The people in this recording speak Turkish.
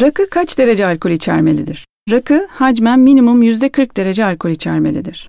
Rakı kaç derece alkol içermelidir? Rakı hacmen minimum %40 derece alkol içermelidir.